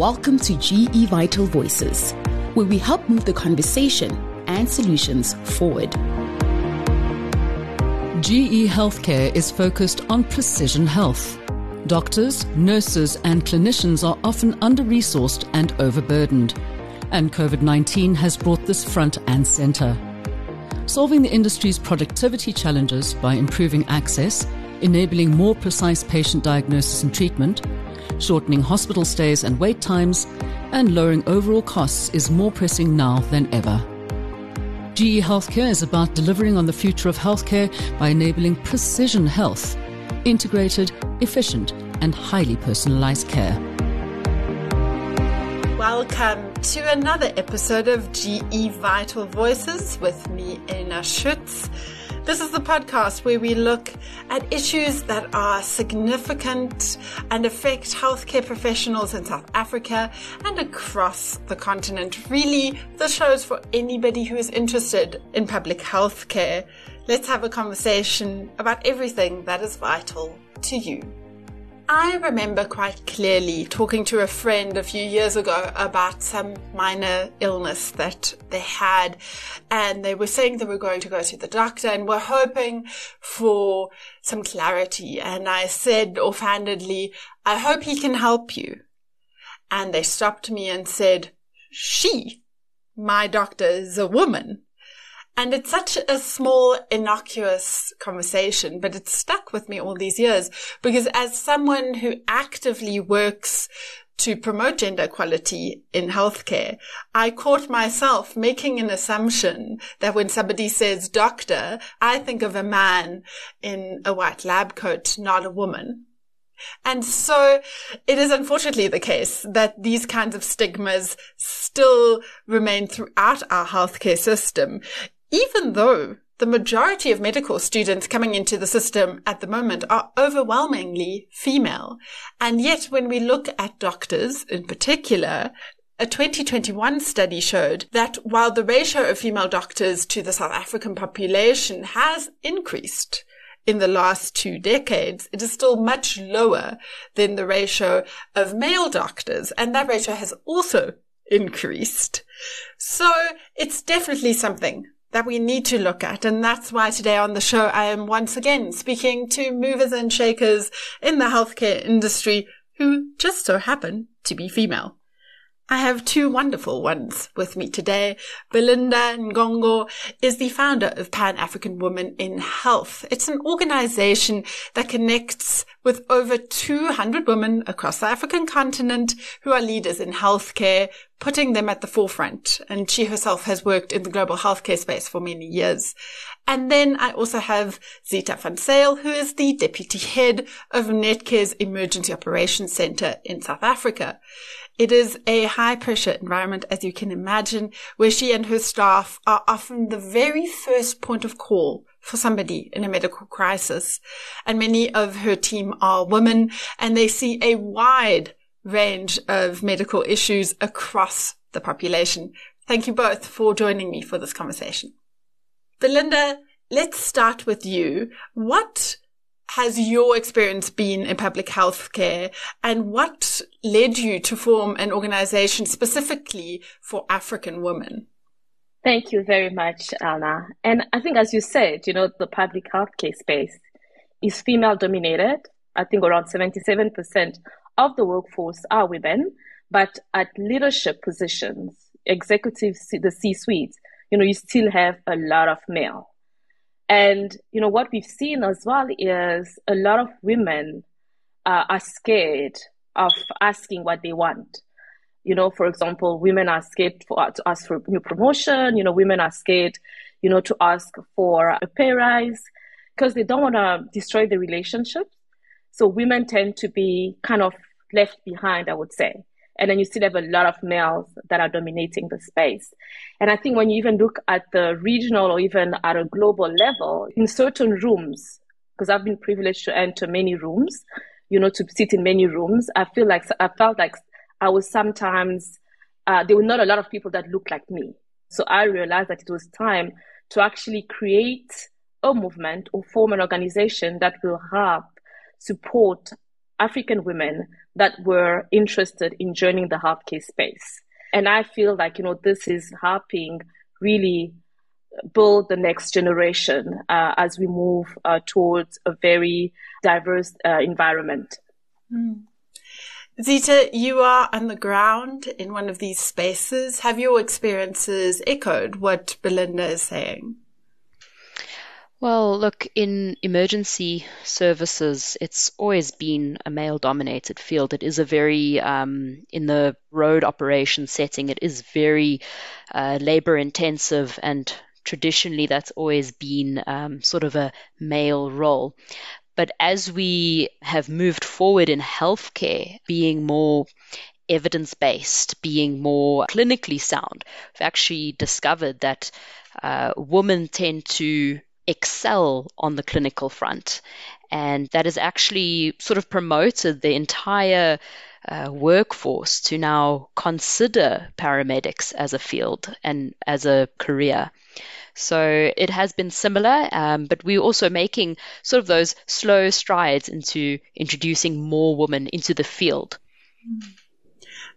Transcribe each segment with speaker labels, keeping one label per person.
Speaker 1: Welcome to GE Vital Voices, where we help move the conversation and solutions forward.
Speaker 2: GE Healthcare is focused on precision health. Doctors, nurses, and clinicians are often under resourced and overburdened, and COVID 19 has brought this front and center. Solving the industry's productivity challenges by improving access, enabling more precise patient diagnosis and treatment, shortening hospital stays and wait times, and lowering overall costs is more pressing now than ever. GE Healthcare is about delivering on the future of healthcare by enabling precision health, integrated, efficient, and highly personalized care.
Speaker 3: Welcome to another episode of GE Vital Voices with me, Elna Schutz. This is the podcast where we look at issues that are significant and affect healthcare professionals in South Africa and across the continent. Really, the show is for anybody who is interested in public health care. Let's have a conversation about everything that is vital to you. I remember quite clearly talking to a friend a few years ago about some minor illness that they had, and they were saying they were going to go to the doctor and were hoping for some clarity. And I said offhandedly, I hope he can help you. And they stopped me and said, She, my doctor, is a woman. And it's such a small, innocuous conversation, but it's stuck with me all these years because as someone who actively works to promote gender equality in healthcare, I caught myself making an assumption that when somebody says doctor, I think of a man in a white lab coat, not a woman. And so it is unfortunately the case that these kinds of stigmas still remain throughout our healthcare system even though the majority of medical students coming into the system at the moment are overwhelmingly female. And yet when we look at doctors in particular, a 2021 study showed that while the ratio of female doctors to the South African population has increased in the last two decades, it is still much lower than the ratio of male doctors. And that ratio has also increased. So it's definitely something that we need to look at. And that's why today on the show, I am once again speaking to movers and shakers in the healthcare industry who just so happen to be female. I have two wonderful ones with me today. Belinda Ngongo is the founder of Pan African Women in Health. It's an organization that connects with over 200 women across the African continent who are leaders in healthcare, putting them at the forefront. And she herself has worked in the global healthcare space for many years. And then I also have Zita van Zyl, who is the deputy head of Netcare's Emergency Operations Center in South Africa. It is a high pressure environment, as you can imagine, where she and her staff are often the very first point of call for somebody in a medical crisis. And many of her team are women and they see a wide range of medical issues across the population. Thank you both for joining me for this conversation. Belinda, let's start with you. What has your experience been in public health care and what led you to form an organization specifically for African women?
Speaker 4: Thank you very much, Elna. And I think, as you said, you know, the public health healthcare space is female dominated. I think around 77% of the workforce are women, but at leadership positions, executive, the C suite, you know, you still have a lot of male. And, you know, what we've seen as well is a lot of women uh, are scared of asking what they want. You know, for example, women are scared for, to ask for new promotion. You know, women are scared, you know, to ask for a pay rise because they don't want to destroy the relationship. So women tend to be kind of left behind, I would say. And then you still have a lot of males that are dominating the space. And I think when you even look at the regional or even at a global level, in certain rooms, because I've been privileged to enter many rooms, you know, to sit in many rooms, I feel like I felt like I was sometimes uh, there were not a lot of people that looked like me. So I realized that it was time to actually create a movement or form an organization that will help support African women that were interested in joining the healthcare space. And I feel like, you know, this is helping really build the next generation uh, as we move uh, towards a very diverse uh, environment.
Speaker 3: Mm. Zita, you are on the ground in one of these spaces. Have your experiences echoed what Belinda is saying?
Speaker 5: Well, look, in emergency services, it's always been a male dominated field. It is a very, um, in the road operation setting, it is very uh, labor intensive and traditionally that's always been um, sort of a male role. But as we have moved forward in healthcare, being more evidence based, being more clinically sound, we've actually discovered that uh, women tend to excel on the clinical front. And that has actually sort of promoted the entire uh, workforce to now consider paramedics as a field and as a career. So it has been similar, um, but we're also making sort of those slow strides into introducing more women into the field.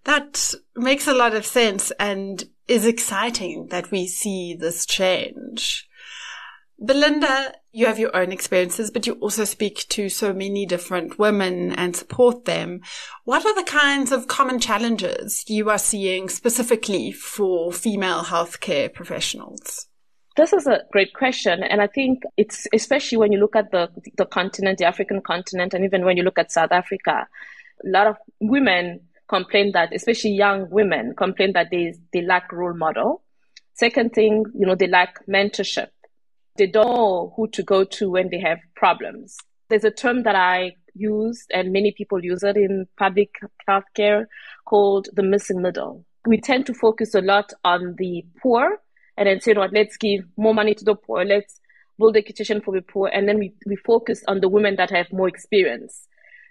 Speaker 3: That makes a lot of sense and is exciting that we see this change. Belinda, you have your own experiences, but you also speak to so many different women and support them. What are the kinds of common challenges you are seeing specifically for female healthcare professionals?
Speaker 4: This is a great question. And I think it's especially when you look at the, the continent, the African continent, and even when you look at South Africa, a lot of women complain that, especially young women, complain that they, they lack role model. Second thing, you know, they lack mentorship. They don't know who to go to when they have problems. There's a term that I use, and many people use it in public healthcare, called the missing middle. We tend to focus a lot on the poor and then know what, let's give more money to the poor, let's build education for the poor. And then we, we focus on the women that have more experience,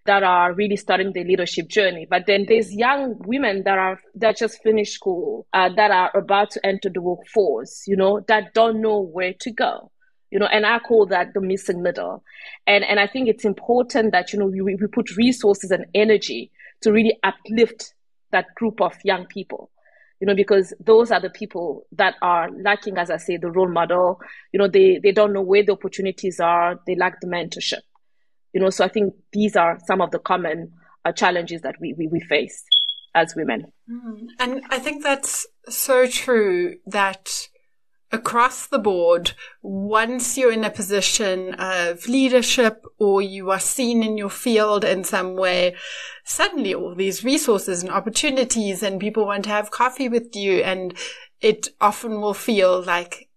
Speaker 4: that are really starting their leadership journey. But then there's young women that are, that just finished school, uh, that are about to enter the workforce, you know, that don't know where to go. You know, and I call that the missing middle. And, and I think it's important that, you know, we, we put resources and energy to really uplift that group of young people you know, because those are the people that are lacking, as I say, the role model. You know, they, they don't know where the opportunities are. They lack the mentorship. You know, so I think these are some of the common uh, challenges that we, we, we face as women.
Speaker 3: Mm. And I think that's so true that across the board, once you're in a position of leadership or you are seen in your field in some way, suddenly all these resources and opportunities and people want to have coffee with you and it often will feel like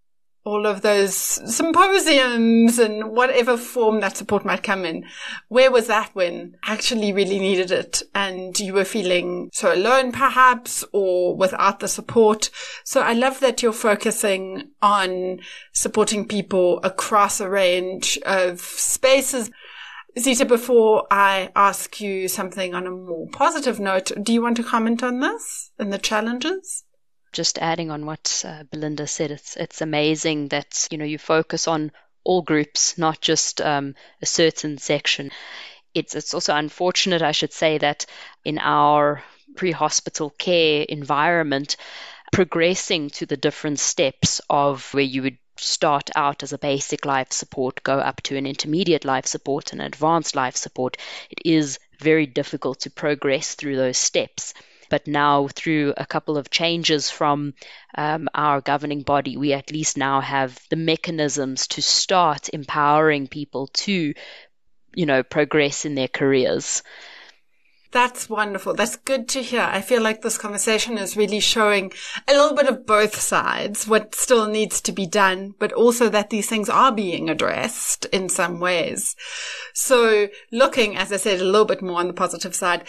Speaker 3: all of those symposiums and whatever form that support might come in. Where was that when actually really needed it and you were feeling so alone perhaps or without the support? So I love that you're focusing on supporting people across a range of spaces. Zita, before I ask you something on a more positive note, do you want to comment on this and the challenges?
Speaker 5: Just adding on what uh, Belinda said, it's it's amazing that you know you focus on all groups, not just um, a certain section. It's it's also unfortunate, I should say, that in our pre-hospital care environment, progressing to the different steps of where you would start out as a basic life support, go up to an intermediate life support, and advanced life support, it is very difficult to progress through those steps. But now, through a couple of changes from um, our governing body, we at least now have the mechanisms to start empowering people to, you know, progress in their careers.
Speaker 3: That's wonderful. That's good to hear. I feel like this conversation is really showing a little bit of both sides, what still needs to be done, but also that these things are being addressed in some ways. So looking, as I said, a little bit more on the positive side,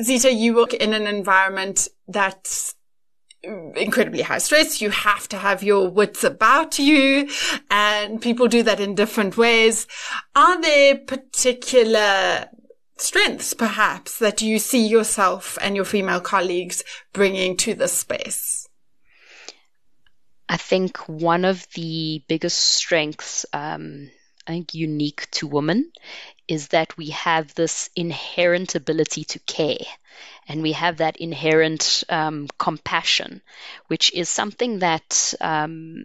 Speaker 3: Zita, you work in an environment that's incredibly high stress. You have to have your wits about you and people do that in different ways. Are there particular strengths perhaps that you see yourself and your female colleagues bringing to this space?
Speaker 5: I think one of the biggest strengths um, I think unique to women is that we have this inherent ability to care and we have that inherent um, compassion, which is something that, um,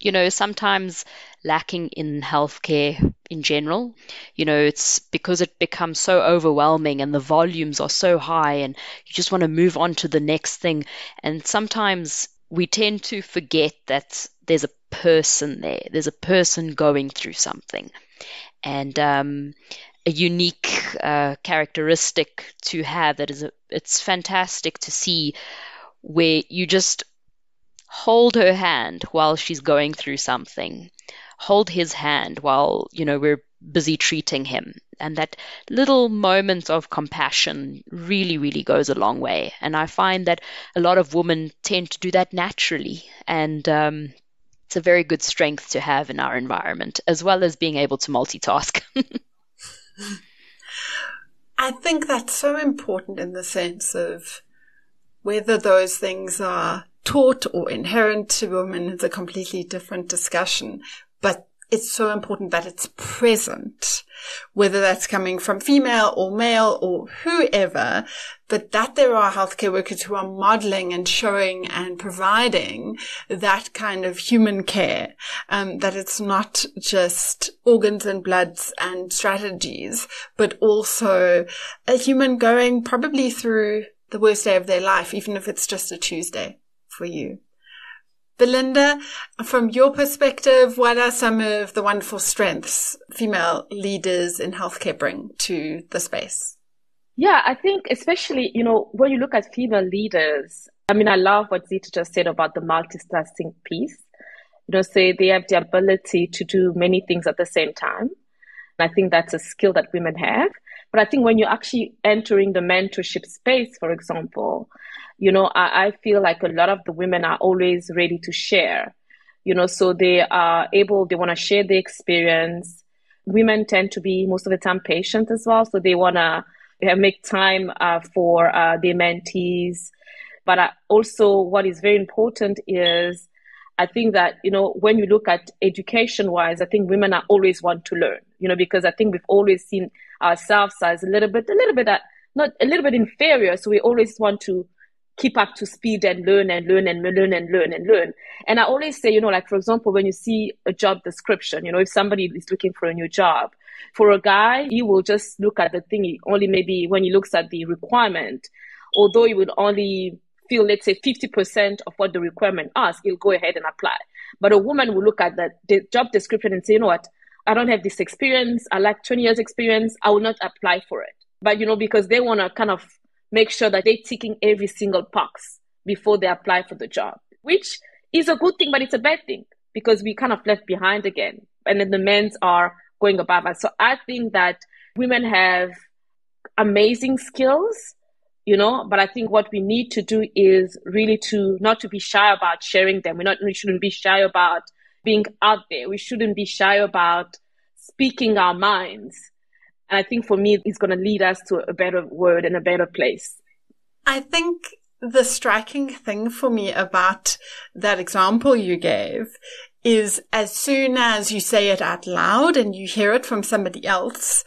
Speaker 5: you know, sometimes lacking in healthcare in general. You know, it's because it becomes so overwhelming and the volumes are so high and you just want to move on to the next thing. And sometimes we tend to forget that there's a person there, there's a person going through something. And um, a unique uh, characteristic to have that is a, it's fantastic to see where you just hold her hand while she's going through something. Hold his hand while you know we're busy treating him and that little moment of compassion really really goes a long way. And i find that a lot of women tend to do that naturally. And um, it's a very good strength to have in our environment as well as being able to multitask.
Speaker 3: I think that's so important in the sense of whether those things are taught or inherent to women is a completely different discussion. But it's so important that it's present, whether that's coming from female or male or whoever, but that there are healthcare workers who are modeling and showing and providing that kind of human care, um, that it's not just organs and bloods and strategies, but also a human going probably through the worst day of their life, even if it's just a Tuesday for you. Belinda, from your perspective, what are some of the wonderful strengths female leaders in healthcare bring to the space?
Speaker 4: Yeah, I think especially, you know, when you look at female leaders, I mean, I love what Zita just said about the multitasking piece. You know, say they have the ability to do many things at the same time. And I think that's a skill that women have. But I think when you're actually entering the mentorship space, for example, you know, I, I feel like a lot of the women are always ready to share, you know, so they are able, they want to share the experience. Women tend to be most of the time patient as well. So they want to make time uh, for uh, their mentees. But uh, also, what is very important is I think that, you know, when you look at education wise, I think women are always want to learn, you know, because I think we've always seen ourselves as a little bit, a little bit, uh, not a little bit inferior. So we always want to keep up to speed and learn and learn and learn and learn and learn. And I always say, you know, like for example, when you see a job description, you know, if somebody is looking for a new job, for a guy, he will just look at the thing only maybe when he looks at the requirement, although he would only feel, let's say, 50% of what the requirement asks, he'll go ahead and apply. But a woman will look at the job description and say, you know what, I don't have this experience. I lack 20 years experience. I will not apply for it. But, you know, because they want to kind of make sure that they're ticking every single box before they apply for the job, which is a good thing, but it's a bad thing because we kind of left behind again. And then the men's are going above us. So I think that women have amazing skills, you know, but I think what we need to do is really to not to be shy about sharing them. We're not, we shouldn't be shy about being out there. We shouldn't be shy about speaking our minds and I think for me, it's going to lead us to a better world and a better place.
Speaker 3: I think the striking thing for me about that example you gave is as soon as you say it out loud and you hear it from somebody else,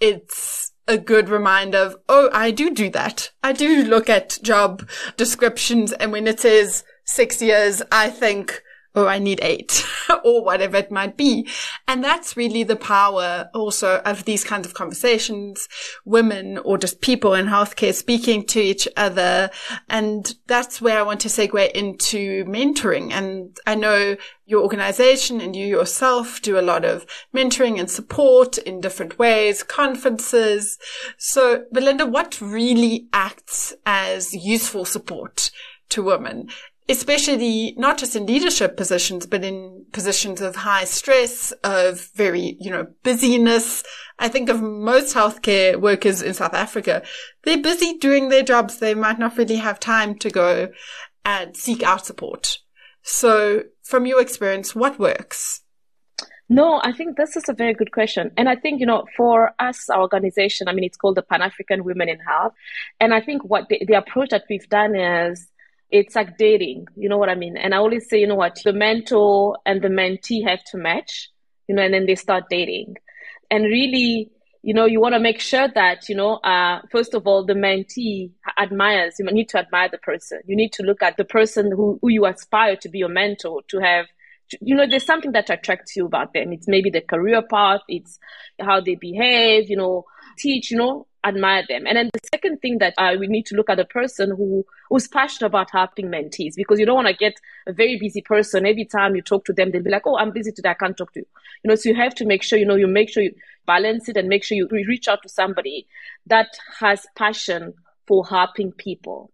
Speaker 3: it's a good reminder of, oh, I do do that. I do look at job descriptions and when it says six years, I think, or I need eight or whatever it might be. And that's really the power also of these kinds of conversations, women or just people in healthcare speaking to each other. And that's where I want to segue into mentoring. And I know your organization and you yourself do a lot of mentoring and support in different ways, conferences. So Belinda, what really acts as useful support to women? Especially not just in leadership positions, but in positions of high stress, of very, you know, busyness. I think of most healthcare workers in South Africa. They're busy doing their jobs. They might not really have time to go and seek out support. So from your experience, what works?
Speaker 4: No, I think this is a very good question. And I think, you know, for us, our organization, I mean, it's called the Pan African Women in Health. And I think what the, the approach that we've done is it's like dating. You know what I mean? And I always say, you know what, the mentor and the mentee have to match. You know, and then they start dating. And really, you know, you want to make sure that, you know, uh, first of all, the mentee admires, you need to admire the person. You need to look at the person who, who you aspire to be your mentor, to have, you know, there's something that attracts you about them. It's maybe the career path, it's how they behave, you know, teach, you know, admire them. And then the second thing that uh, we need to look at the person who who's passionate about helping mentees because you don't want to get a very busy person every time you talk to them they'll be like oh I'm busy today I can't talk to you you know so you have to make sure you know you make sure you balance it and make sure you reach out to somebody that has passion for helping people.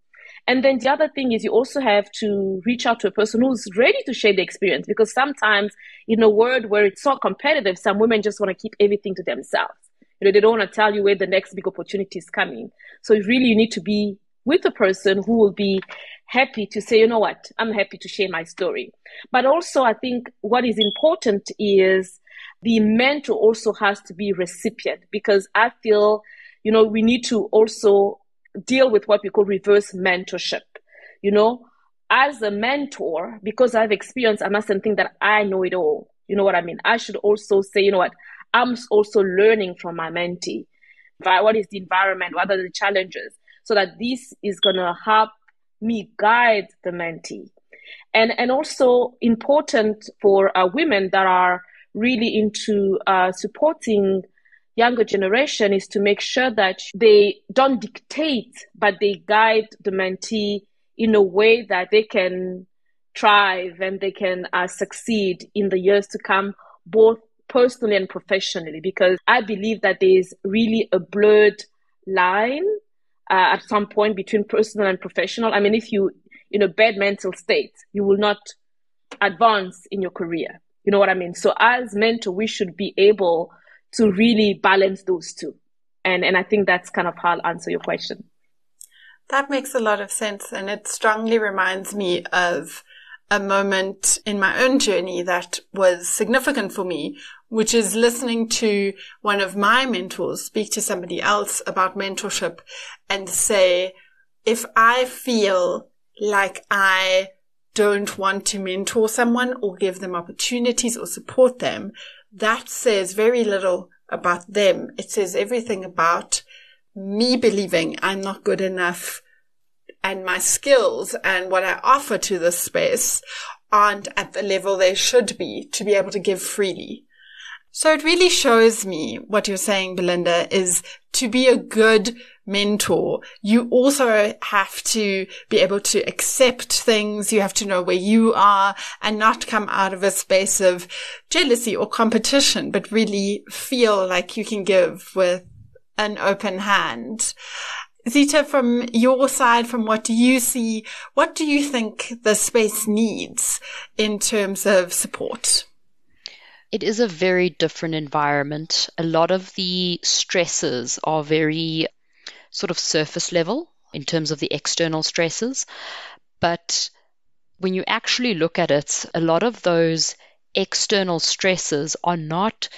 Speaker 4: And then the other thing is you also have to reach out to a person who's ready to share the experience because sometimes in a world where it's so competitive, some women just want to keep everything to themselves. You know, they don't want to tell you where the next big opportunity is coming. So really you need to be with a person who will be happy to say, you know what, I'm happy to share my story. But also I think what is important is the mentor also has to be recipient because I feel, you know, we need to also deal with what we call reverse mentorship. You know, as a mentor, because I've experienced, I mustn't think that I know it all. You know what I mean? I should also say, you know what, I'm also learning from my mentee. What is the environment? What are the challenges? So that this is going to help me guide the mentee. And, and also important for uh, women that are really into uh, supporting younger generation is to make sure that they don't dictate, but they guide the mentee in a way that they can thrive and they can uh, succeed in the years to come, both personally and professionally. Because I believe that there is really a blurred line uh, at some point between personal and professional. I mean, if you in a bad mental state, you will not advance in your career. You know what I mean? So as mentor, we should be able to really balance those two. And, and I think that's kind of how I'll answer your question.
Speaker 3: That makes a lot of sense. And it strongly reminds me of a moment in my own journey that was significant for me, which is listening to one of my mentors speak to somebody else about mentorship and say, if I feel like I don't want to mentor someone or give them opportunities or support them, that says very little about them. It says everything about me believing I'm not good enough and my skills and what I offer to this space aren't at the level they should be to be able to give freely. So it really shows me what you're saying, Belinda, is to be a good mentor, you also have to be able to accept things. You have to know where you are and not come out of a space of jealousy or competition, but really feel like you can give with an open hand. Zita, from your side, from what do you see, what do you think the space needs in terms of support?
Speaker 5: It is a very different environment. A lot of the stresses are very sort of surface level in terms of the external stresses. But when you actually look at it, a lot of those external stresses are not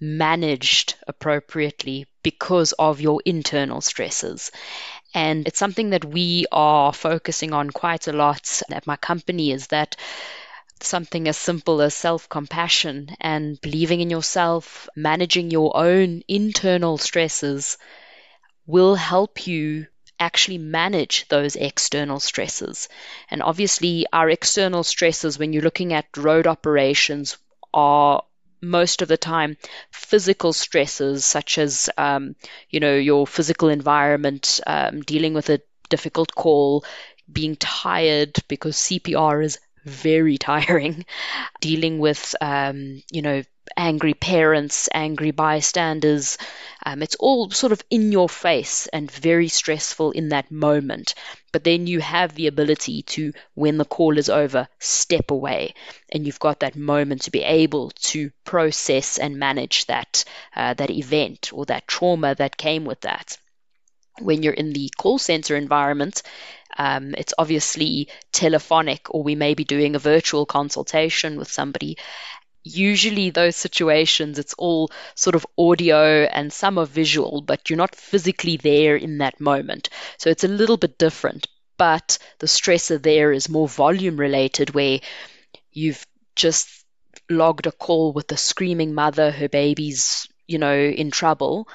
Speaker 5: managed appropriately because of your internal stresses. And it's something that we are focusing on quite a lot at my company is that something as simple as self compassion and believing in yourself, managing your own internal stresses will help you actually manage those external stresses. And obviously, our external stresses, when you're looking at road operations, are most of the time physical stresses such as um, you know your physical environment um, dealing with a difficult call being tired because cpr is very tiring dealing with um, you know angry parents, angry bystanders. Um, it's all sort of in your face and very stressful in that moment. But then you have the ability to, when the call is over, step away, and you've got that moment to be able to process and manage that uh, that event or that trauma that came with that. When you're in the call center environment, um, it's obviously telephonic, or we may be doing a virtual consultation with somebody, usually those situations it's all sort of audio and some are visual but you're not physically there in that moment so it's a little bit different but the stressor there is more volume related where you've just logged a call with a screaming mother, her baby's, you know, in trouble.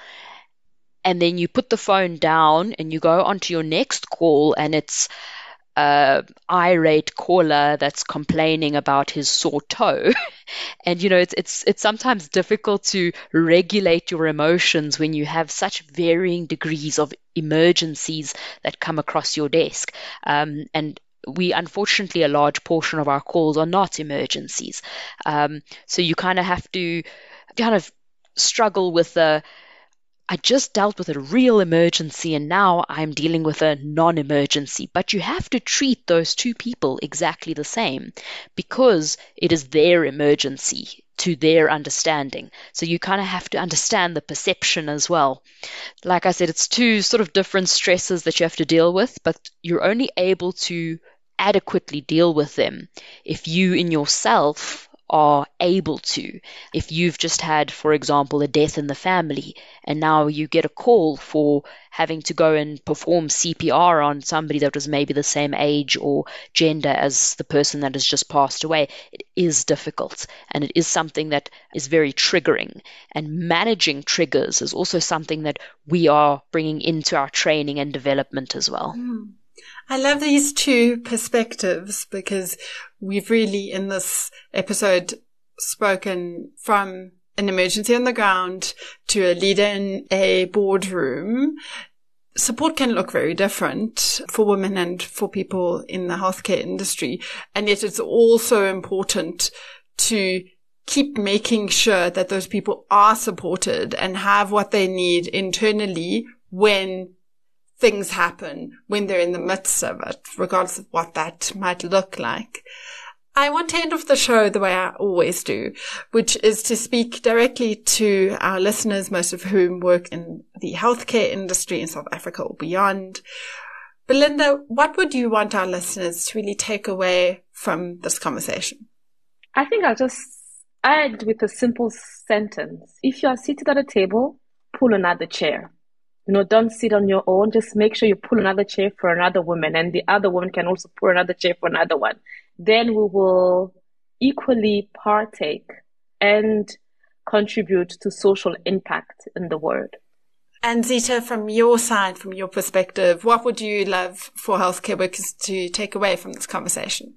Speaker 5: And then you put the phone down and you go onto your next call and it's a irate caller that's complaining about his sore toe. and you know, it's it's it's sometimes difficult to regulate your emotions when you have such varying degrees of emergencies that come across your desk. Um, and we unfortunately a large portion of our calls are not emergencies. Um, so you kind of have to kind of struggle with the I just dealt with a real emergency and now I'm dealing with a non emergency. But you have to treat those two people exactly the same because it is their emergency to their understanding. So you kind of have to understand the perception as well. Like I said, it's two sort of different stresses that you have to deal with, but you're only able to adequately deal with them if you in yourself are able to. If you've just had, for example, a death in the family, and now you get a call for having to go and perform CPR on somebody that was maybe the same age or gender as the person that has just passed away, it is difficult and it is something that is very triggering. And managing triggers is also something that we are bringing into our training and development as well.
Speaker 3: Mm. I love these two perspectives because we've really in this episode spoken from an emergency on the ground to a leader in a boardroom. Support can look very different for women and for people in the healthcare industry. And yet it's also important to keep making sure that those people are supported and have what they need internally when things happen when they're in the midst of it, regardless of what that might look like. I want to end off the show the way I always do, which is to speak directly to our listeners, most of whom work in the healthcare industry in South Africa or beyond. Belinda, what would you want our listeners to really take away from this conversation?
Speaker 4: I think I'll just add with a simple sentence. If you are seated at a table, pull another chair you know, don't sit on your own. Just make sure you pull another chair for another woman, and the other woman can also pull another chair for another one. Then we will equally partake and contribute to social impact in the world.
Speaker 3: And Zita, from your side, from your perspective, what would you love for healthcare workers to take away from this conversation?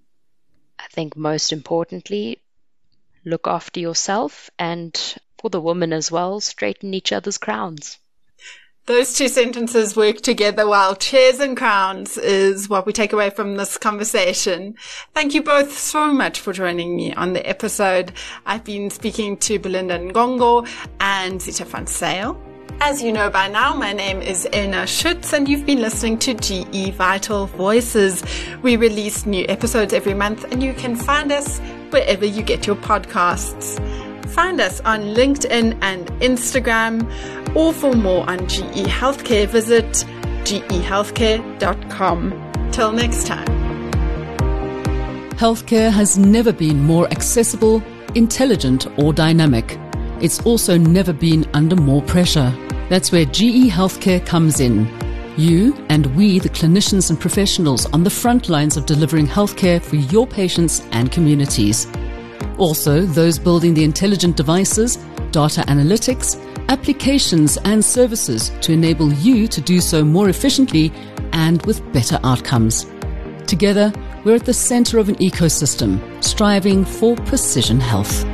Speaker 5: I think most importantly, look after yourself and for the women as well, straighten each other's crowns.
Speaker 3: Those two sentences work together well. Chairs and crowns is what we take away from this conversation. Thank you both so much for joining me on the episode. I've been speaking to Belinda Ngongo and Zita van Zyl. As you know by now, my name is Elna Schutz and you've been listening to GE Vital Voices. We release new episodes every month and you can find us wherever you get your podcasts. Find us on LinkedIn and Instagram, or for more on GE Healthcare, visit gehealthcare.com. Till next time.
Speaker 2: Healthcare has never been more accessible, intelligent, or dynamic. It's also never been under more pressure. That's where GE Healthcare comes in. You and we, the clinicians and professionals on the front lines of delivering healthcare for your patients and communities. Also, those building the intelligent devices, data analytics, applications, and services to enable you to do so more efficiently and with better outcomes. Together, we're at the center of an ecosystem striving for precision health.